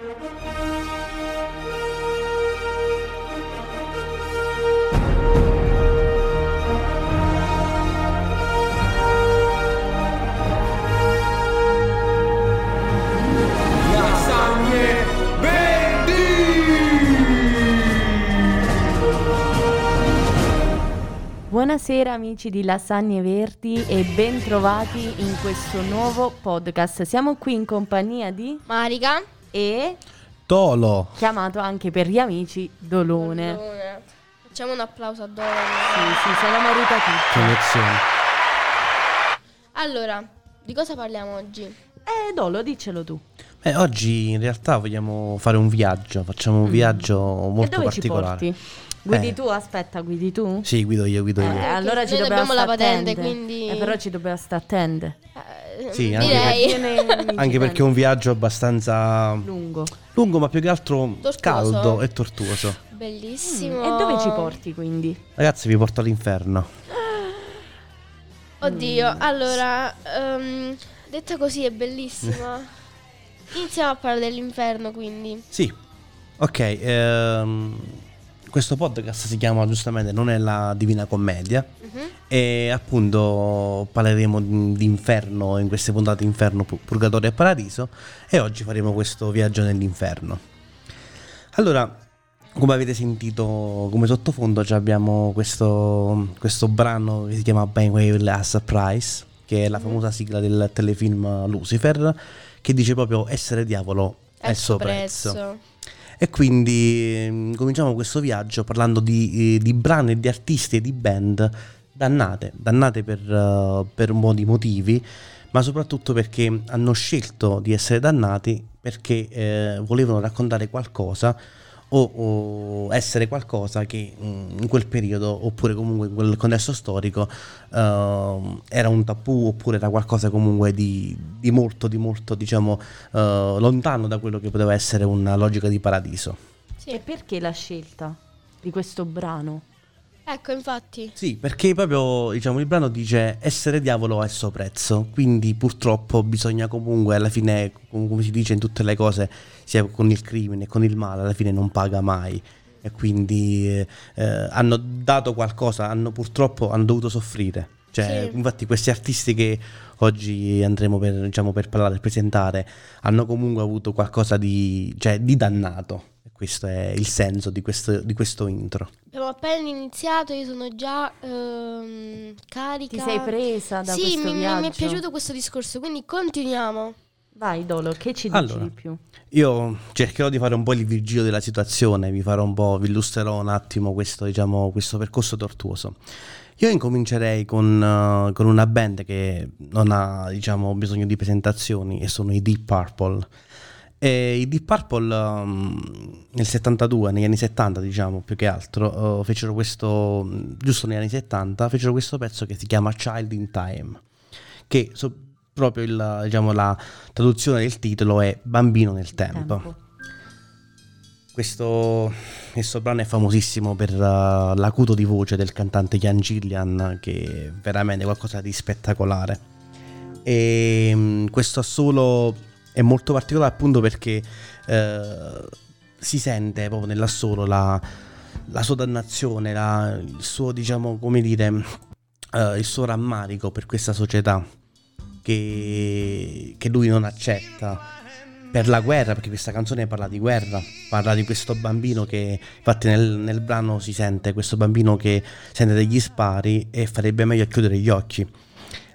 Lasagne Verdi! Buonasera amici di Lasagne Verdi e ben trovati in questo nuovo podcast. Siamo qui in compagnia di Marica. E Tolo. chiamato anche per gli amici Dolone. Dolone. Facciamo un applauso a Dolone. Sì, sì, se lo merita emozione. Allora, di cosa parliamo oggi? Eh, Dolo, diccelo tu. Beh, oggi in realtà vogliamo fare un viaggio, facciamo un Mm. viaggio e molto dove particolare. ci porti? Guidi Eh. tu? Aspetta, guidi tu? Sì, guido io, guido Eh, io. allora noi ci dobbiamo abbiamo la patente, quindi- Eh, però ci dobbiamo stare attente. Eh, Sì, anche direi. Viene Anche perché è un viaggio abbastanza lungo. lungo, ma più che altro Tortuoso. caldo e tortuoso. Bellissimo. Mm, E dove ci porti quindi? Ragazzi, vi porto all'inferno. Oddio, allora, ehm, detta così è bellissima. Iniziamo a parlare dell'inferno, quindi. Sì. Ok, ehm, questo podcast si chiama giustamente Non è la Divina Commedia Mhm. e appunto parleremo di inferno in queste puntate inferno, pu- purgatorio e paradiso e oggi faremo questo viaggio nell'inferno. Allora, come avete sentito come sottofondo già abbiamo questo, questo brano che si chiama Banquet a Surprise, che è la famosa sigla del telefilm Lucifer, che dice proprio essere diavolo è il suo prezzo. E quindi mm, cominciamo questo viaggio parlando di, eh, di brani, di artisti e di band dannate, dannate per, eh, per un po' di motivi, ma soprattutto perché hanno scelto di essere dannati perché eh, volevano raccontare qualcosa o, o essere qualcosa che mm, in quel periodo oppure comunque in quel contesto storico ehm, era un tabù oppure era qualcosa comunque di, di molto di molto diciamo eh, lontano da quello che poteva essere una logica di paradiso. Sì. E perché la scelta di questo brano? Ecco, infatti. Sì, perché proprio diciamo il brano dice essere diavolo suo prezzo, quindi purtroppo bisogna comunque alla fine, com- come si dice in tutte le cose, sia con il crimine, con il male, alla fine non paga mai. E quindi eh, eh, hanno dato qualcosa, hanno purtroppo hanno dovuto soffrire. Cioè, Sì. infatti questi artisti che oggi andremo per, diciamo, per parlare, per presentare, hanno comunque avuto qualcosa di, cioè, di dannato. Questo è il senso di questo, di questo intro. Abbiamo appena iniziato, io sono già ehm, carica. Ti sei presa da sì, questo mi, viaggio? mi è piaciuto questo discorso, quindi continuiamo. Vai Dolo, che ci dici Allora. di più? Io cercherò di fare un po' il Virgilio della situazione, vi farò un po', vi illustrerò un attimo questo, diciamo, questo percorso tortuoso. Io incomincerei con, eh, con una band che non ha diciamo, bisogno di presentazioni e sono i Deep Purple. E I Deep Purple um, nel 72, negli anni 70 diciamo più che altro, eh, fecero questo, giusto negli anni 70, fecero questo pezzo che si chiama Child in Time, che so- proprio il, diciamo, la traduzione del titolo è Bambino nel tempo. Questo, questo brano è famosissimo per uh, l'acuto di voce del cantante Ian Gillian, che è veramente qualcosa di spettacolare. E mm, questo assolo è molto particolare appunto perché eh, si sente proprio nell'assolo la, la sua dannazione, la- il suo, diciamo, come dire, eh, il suo rammarico per questa società che, che lui non accetta per la guerra, perché questa canzone parla di guerra, parla di questo bambino che, infatti nel, nel brano si sente questo bambino che sente degli spari e farebbe meglio a chiudere gli occhi.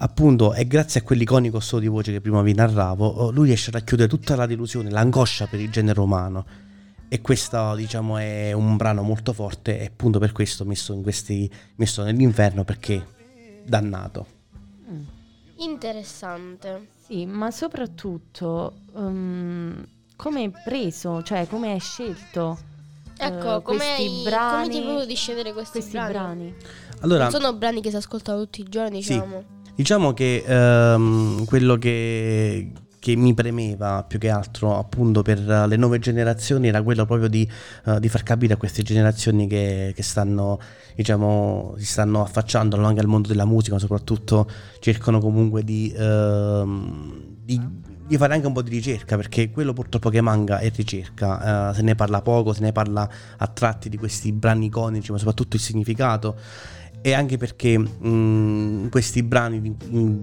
Appunto, è grazie a quell'iconico suono di voce che prima vi narravo, oh, lui riesce a racchiudere tutta la delusione, l'angoscia per il genere umano. E questo, diciamo, è un brano molto forte e appunto per questo messo, in questi, messo nell'inferno perché dannato. Interessante. Sì, ma soprattutto um, come hai preso, cioè come hai scelto Ecco, eh, come, questi hai- brani, come ti è venuto di scegliere questi, questi brani? brani? Allora, Non sono brani che si ascoltano tutti i giorni, Sì. diciamo. Diciamo che ehm, quello che, che mi premeva più che altro appunto per eh, le nuove generazioni era quello proprio di, eh, di far capire a queste generazioni che, che stanno, diciamo, si stanno affacciando anche al mondo della musica, ma soprattutto cercano comunque di, ehm, di di fare anche un po' di ricerca, perché quello purtroppo che manca è ricerca, uh, se ne parla poco, se ne parla a tratti di questi brani iconici, ma soprattutto il significato e anche perché mh, questi brani di,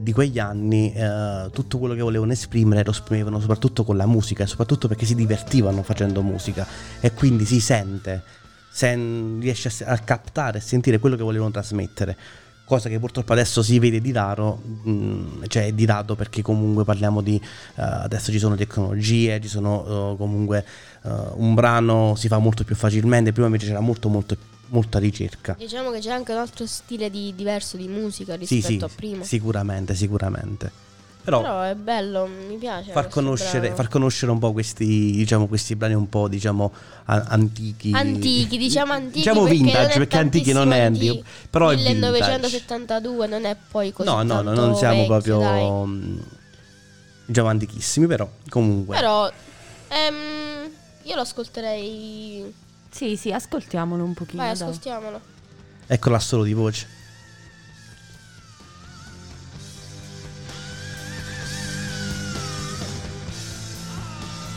di quegli anni eh, tutto quello che volevano esprimere lo esprimevano soprattutto con la musica e soprattutto perché si divertivano facendo musica. E quindi si sente, sen- riesce a, a captare e sentire quello che volevano trasmettere. Cosa che purtroppo adesso si vede di raro, mh, cioè è di rado perché comunque parliamo di uh, adesso ci sono tecnologie, ci sono uh, comunque uh, un brano si fa molto più facilmente, prima invece c'era molto molto molta ricerca. Diciamo che c'è anche un altro stile di, diverso di musica rispetto sì, sì, a prima. Sicuramente, sicuramente. Però, Però, è bello, mi piace. Far conoscere, far conoscere, un po' questi, diciamo, questi brani un po', diciamo, a- antichi. Antichi, diciamo antichi. Diciamo perché vintage, perché antichi non è antico. Però 1972 non è poi così No, no, no, non siamo vecchio, proprio, dai. diciamo, antichissimi, però comunque. Però, ehm, io lo ascolterei... Sì, sì, ascoltiamolo un pochino. Vai, dai. ascoltiamolo. Eccola solo di voce.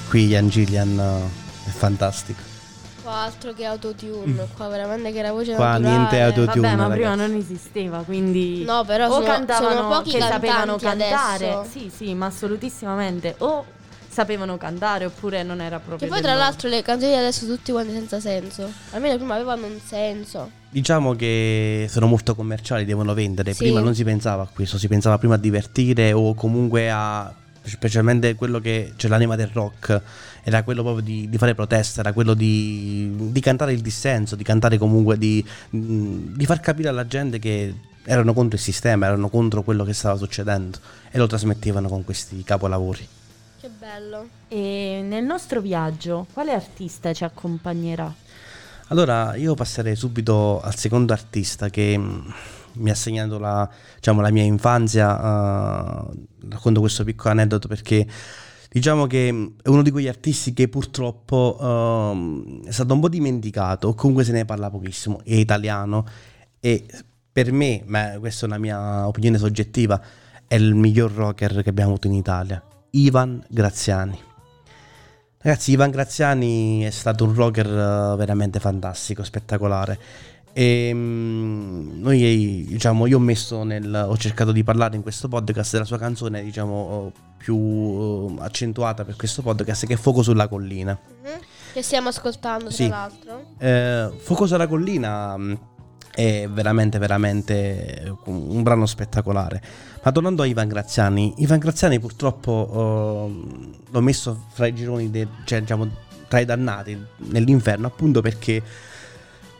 Qui Ian Gillian eh, è fantastico. Qua altro che autotune, qua veramente che la voce Mm. Qua naturale. niente autotune. Vabbè, ma ragazzi. prima non esisteva, quindi No, però o sono, cantavano sono pochi che sapevano cantare. adesso. Sì, sì, ma assolutissimamente o sapevano cantare oppure non era proprio Che poi tra l'altro le canzoni adesso tutte quante senza senso. Almeno prima avevano un senso. Diciamo che sono molto commerciali, devono vendere. Sì. Prima non si pensava a questo, si pensava prima a divertire o comunque a specialmente quello che c'è l'anima del rock era quello proprio di, di fare protesta, era quello di, di cantare il dissenso, di cantare comunque di, di far capire alla gente che erano contro il sistema, erano contro quello che stava succedendo e lo trasmettevano con questi capolavori. Che bello. E nel nostro viaggio, quale artista ci accompagnerà? Allora, io passerei subito al secondo artista che mh, mi ha segnato la, diciamo, la mia infanzia. eh, racconto questo piccolo aneddoto perché diciamo che mh, è uno di quegli artisti che purtroppo ehm, è stato un po' dimenticato, o comunque se ne parla pochissimo, è italiano e per me, ma questa è una mia opinione soggettiva, è il miglior rocker che abbiamo avuto in Italia, Ivan Graziani. Ragazzi, Ivan Graziani è stato un rocker eh, veramente fantastico, spettacolare. E mm, noi, diciamo, io ho messo nel. ho cercato di parlare in questo podcast della sua canzone, diciamo, più eh, accentuata per questo podcast, che è Fuoco sulla collina. Mhm. Che stiamo ascoltando tra Sì. l'altro. Eh, Fuoco sulla collina mm, è veramente, veramente un brano spettacolare. Ma tornando a Ivan Graziani, Ivan Graziani purtroppo eh, l'ho messo fra i gironi, de- cioè diciamo tra i dannati nell'inferno, appunto perché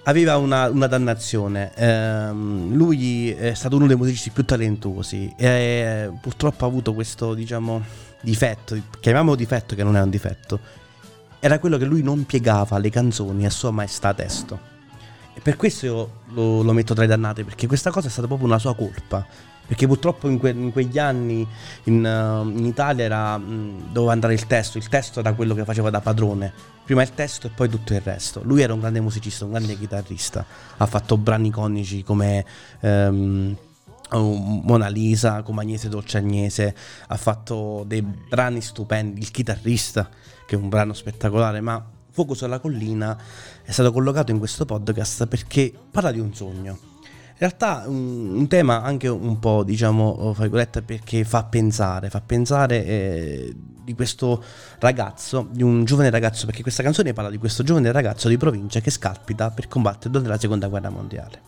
aveva una, una dannazione. Ehm, lui è stato uno dei musicisti più talentuosi e purtroppo ha avuto questo, diciamo, difetto, chiamiamolo difetto che non è un difetto, era quello che lui non piegava le canzoni a sua maestà testo. E per questo io lo, lo metto tra i dannati, perché questa cosa è stata proprio una sua colpa. Perché purtroppo in, que- in quegli anni in, uh, in Italia era, mh, doveva andare il testo, il testo era quello che faceva da padrone. Prima il testo e poi tutto il resto. Lui era un grande musicista, un grande chitarrista. Ha fatto brani iconici come um, Mona Lisa, come Agnese Dolce Agnese. Ha fatto dei brani stupendi. Il chitarrista, che è un brano spettacolare, ma Fuoco sulla collina è stato collocato in questo podcast perché parla di un sogno. In realtà un, un tema anche un po', diciamo, fra virgolette, perché fa pensare, fa pensare eh, di questo ragazzo, di un giovane ragazzo, perché questa canzone parla di questo giovane ragazzo di provincia che scalpita per combattere durante la seconda guerra mondiale.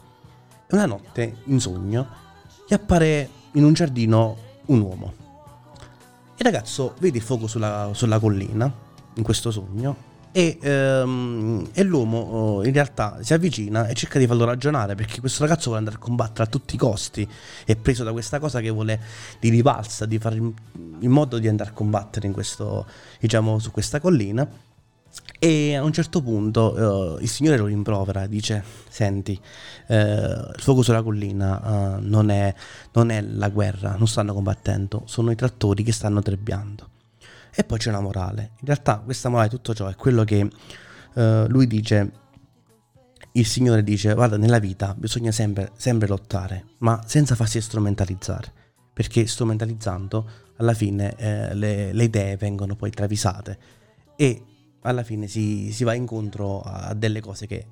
E una notte, in sogno, gli appare in un giardino un uomo. Il ragazzo vede il fuoco sulla, sulla collina, in questo sogno, e, ehm, e l'uomo oh, in realtà si avvicina e cerca di farlo ragionare perché questo ragazzo vuole andare a combattere a tutti i costi è preso da questa cosa che vuole di rivalsa di fare in, modo di andare a combattere in questo diciamo su questa collina. E a un certo punto eh, il signore lo rimprovera dice senti eh, il fuoco sulla collina eh, non, è, non è la guerra non stanno combattendo sono i trattori che stanno trebbiando e poi c'è una morale. In realtà questa morale di tutto ciò è quello che eh, lui dice, il Signore dice, guarda, nella vita bisogna sempre, sempre lottare, ma senza farsi strumentalizzare, perché strumentalizzando alla fine eh, le, le idee vengono poi travisate e alla fine si, si va incontro a delle cose che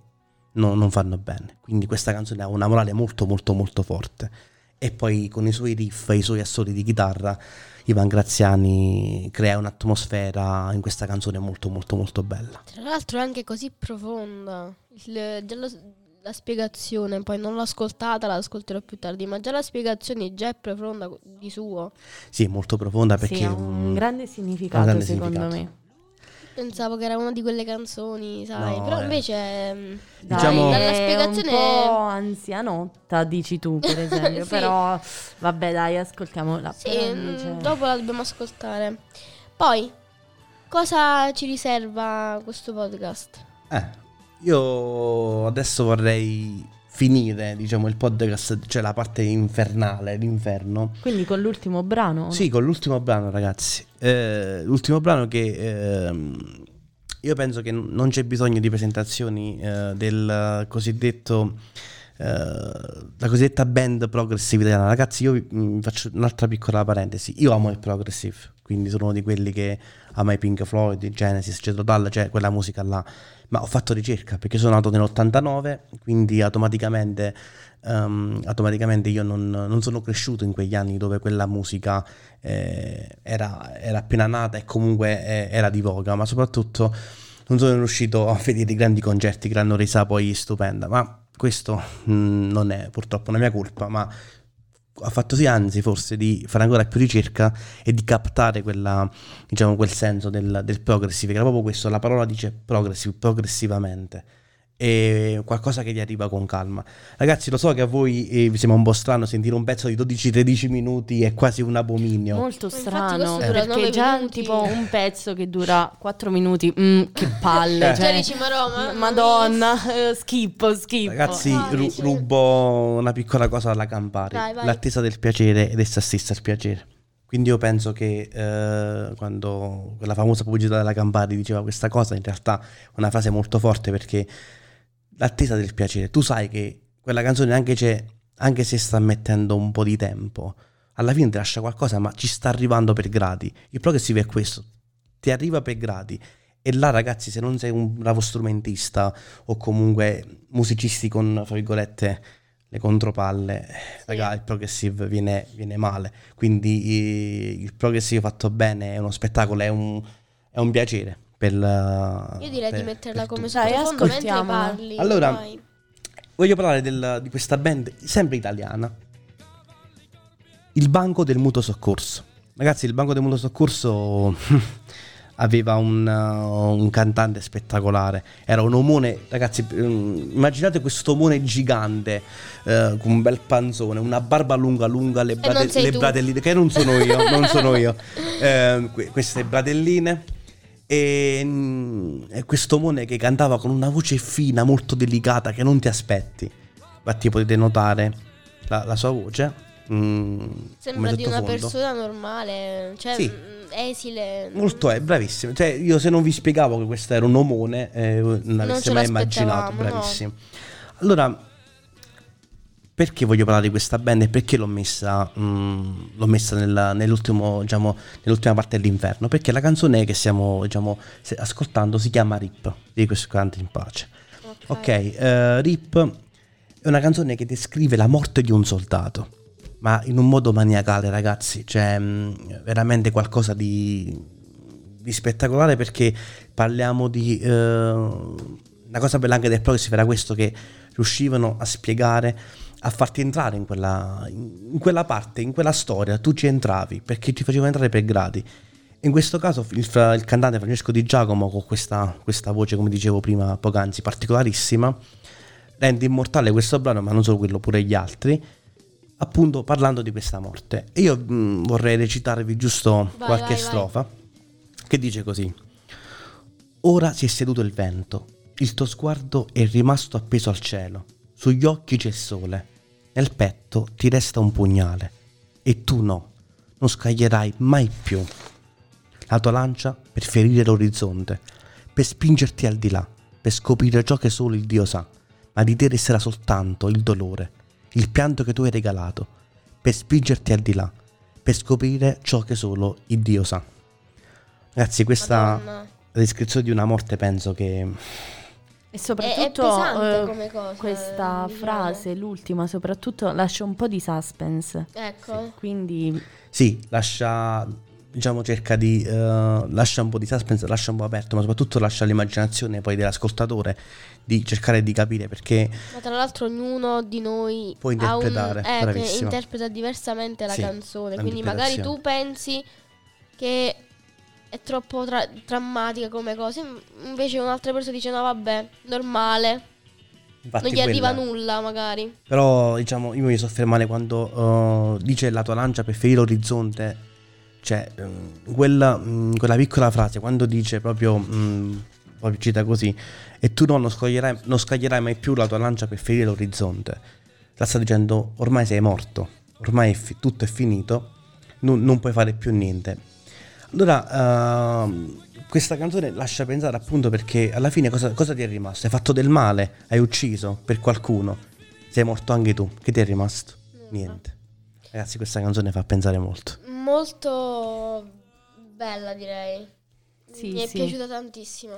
no- non fanno bene. Quindi questa canzone ha una morale molto molto molto forte. E poi con i suoi riff, i suoi assoli di chitarra, Ivan Graziani crea un'atmosfera in questa canzone molto molto molto bella. Tra l'altro è anche così profonda. Il- già lo- la spiegazione, poi non l'ho ascoltata, la ascolterò più tardi, ma già la spiegazione già è profonda di suo. Sì, molto profonda perché... Sì, ha un mm, grande significato grande secondo significato. me. Pensavo che era una di quelle canzoni, sai, No, però eh. invece mm, Dai, Diciamo- dalla è spiegazione un po' anzianotta, dici tu, per esempio. Sì. Però, vabbè, dai, ascoltiamola. Sì, mm, invece- dopo la dobbiamo ascoltare. Poi, cosa ci riserva questo podcast? Eh, io adesso vorrei finire, diciamo, il podcast, cioè la parte infernale, l'inferno. Quindi con l'ultimo brano? Sì, con l'ultimo brano, ragazzi. Eh, l'ultimo brano che ehm, io penso che non c'è bisogno di presentazioni eh, del cosiddetto. eh, la cosiddetta band progressive italiana. Ragazzi, io vi faccio un'altra piccola parentesi. Io amo il progressive, quindi sono di quelli che ama i Pink Floyd, Genesis, eccetera, tal, cioè quella musica là. Ma ho fatto ricerca perché sono nato nell'89, quindi automaticamente, ehm, automaticamente io non, non sono cresciuto in quegli anni dove quella musica eh, era, era appena nata e comunque eh, era di voga, ma soprattutto non sono riuscito a vedere i grandi concerti che l'hanno resa poi stupenda. Ma questo mm, non è purtroppo una mia colpa, ma ha fatto sì, anzi, forse di fare ancora più ricerca e di captare quella, diciamo, quel senso del, del progressive, che era proprio questo, la parola dice progressive, progressivamente. E qualcosa che gli arriva con calma. Ragazzi, lo so che a voi eh, vi sembra un po' strano sentire un pezzo di 12-13 minuti, è quasi un abominio. Molto strano, dura perché già minuti. tipo un pezzo che dura 4 minuti, mm, che palle. Eh. cioè, dici, ma Roma, Madonna, eh, schifo, schifo. Ragazzi, Ah, ru- rubo una piccola cosa alla Campari. Vai, vai. L'attesa del piacere ed essa stessa il piacere. Quindi io penso che eh, quando quella famosa pubblicità della Campari diceva questa cosa, in realtà è una frase molto forte perché l'attesa del piacere, tu sai che quella canzone anche, c'è, anche se sta mettendo un po' di tempo, alla fine ti lascia qualcosa, ma ci sta arrivando per gradi. Il progressive è questo, ti arriva per gradi. E là, ragazzi, se non sei un bravo strumentista o comunque musicisti con, fra virgolette, le contropalle, eh, raga, il progressive viene, viene male. Quindi eh, il progressive fatto bene è uno spettacolo, è un, è un piacere. Per, la- Io direi per- di metterla come ascoltiamola. parli. Allora, vai. Voglio parlare del- di questa band sempre italiana. Il Banco del Mutuo Soccorso. Ragazzi, il Banco del Mutuo Soccorso aveva un, uh, un cantante spettacolare. Era un omone, ragazzi, mm, immaginate questo omone gigante eh, con un bel panzone, una barba lunga lunga, le, brate- le bratelline, che non sono io, non sono io. Eh, que- queste bratelline. E, mm, e questo omone che cantava con una voce fina, molto delicata, che non ti aspetti. Infatti potete notare la, la sua voce. mm, Sembra di una persona normale, cioè Sì. mm, esile. Molto è, bravissimo. Cioè, io se non vi spiegavo che questo era un omone, eh, non ce mai immaginato. l'aspettavamo, no. Bravissimo. Allora, perché voglio parlare di questa band e perché l'ho messa, mm, l'ho messa nella- nell'ultimo, diciamo, nell'ultima parte dell'inferno? Perché la canzone che stiamo diciamo, ascoltando si chiama Rip, di questo cante in pace. Ok, eh, Rip è una canzone che descrive la morte di un soldato, ma in un modo maniacale, ragazzi. Cioè, mh, veramente qualcosa di, di spettacolare perché parliamo di... eh, la cosa bella anche del progressive era questo che riuscivano a spiegare, a farti entrare in quella, in quella parte, in quella storia. Tu ci entravi perché ti facevano entrare per gradi. In questo caso il, il cantante Francesco Di Giacomo, con questa, questa voce, come dicevo prima, poc'anzi, particolarissima, rende immortale questo brano, ma non solo quello, pure gli altri, appunto parlando di questa morte. E io mh, vorrei recitarvi giusto Vai, qualche vai, vai. strofa che dice così. Ora si è seduto il vento, il tuo sguardo è rimasto appeso al cielo, sugli occhi c'è il sole, nel petto ti resta un pugnale, e tu no, non scaglierai mai più la tua lancia per ferire l'orizzonte, per spingerti al di là, per scoprire ciò che solo il Dio sa, ma di te resterà soltanto il dolore, il pianto che tu hai regalato, per spingerti al di là, per per scoprire ciò che solo il Dio sa. Ragazzi, questa Madonna. descrizione di una morte penso che... E È, è soprattutto pesante eh, come cosa. questa diciamo. frase, l'ultima soprattutto, lascia un po' di suspense. Ecco. Quindi Sì, lascia, diciamo, cerca di... eh, lascia un po' di suspense, lascia un po' aperto, ma soprattutto lascia l'immaginazione poi dell'ascoltatore di cercare di capire perché... Ma tra l'altro ognuno di noi Può ha un- interpretare, eh, interpreta diversamente la Sì, canzone. Quindi magari tu pensi che è troppo tra- drammatica come cosa. Invece un'altra persona dice no vabbè, normale. Infatti non gli arriva quella- nulla magari. Però, diciamo, io mi voglio soffermare quando eh, dice la tua lancia per ferire l'orizzonte. Cioè, ehm, quella, mm, quella piccola frase, quando dice proprio, mm, proprio cita così, e tu no, non scaglierai, non scaglierai mai più la tua lancia per ferire l'orizzonte. La sta dicendo, ormai sei morto, ormai è fi- tutto è finito, non, non puoi fare più niente. Allora, ehm, questa canzone lascia pensare appunto perché alla fine cosa, cosa ti è rimasto? Hai fatto del male, hai ucciso per qualcuno, sei morto anche tu, che ti è rimasto? Niente. Ragazzi, questa canzone fa pensare molto. Molto bella direi. Sì, Mi è sì. piaciuta tantissimo.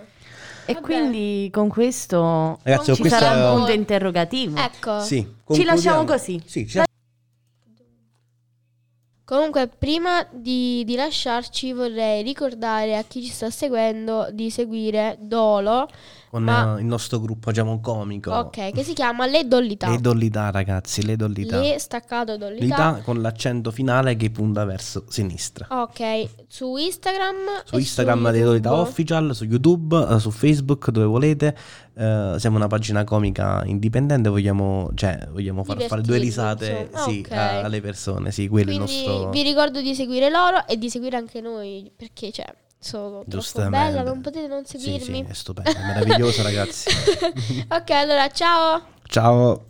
E Vabbè. quindi con questo Ragazzi, ci con sarà questa- un punto interrogativo. Ecco. Sì, Ci lasciamo così. Sì, ci Comunque, prima di, di lasciarci, vorrei ricordare a chi ci sta seguendo di seguire Dolo, con Ma- eh, il nostro gruppo Giamo Comico. ok, che si chiama Le Dollità. Le dollità, ragazzi, le dollità. Le staccato Dollità. Dollità con l'accento finale che punta verso sinistra. Ok, su Instagram. Su Instagram su dei Dollità. Official, su YouTube, eh, su Facebook, dove volete. Eh, siamo una pagina comica indipendente, vogliamo, cioè, vogliamo far fare due risate sì, Ok. a- alle persone. Sì, quello è il Quindi nostro... vi ricordo di seguire loro e di seguire anche noi, perché cioè, sono troppo bella, non potete non Sì, seguirmi. sì, è stupendo, è meraviglioso ragazzi. ok, allora ciao! Ciao.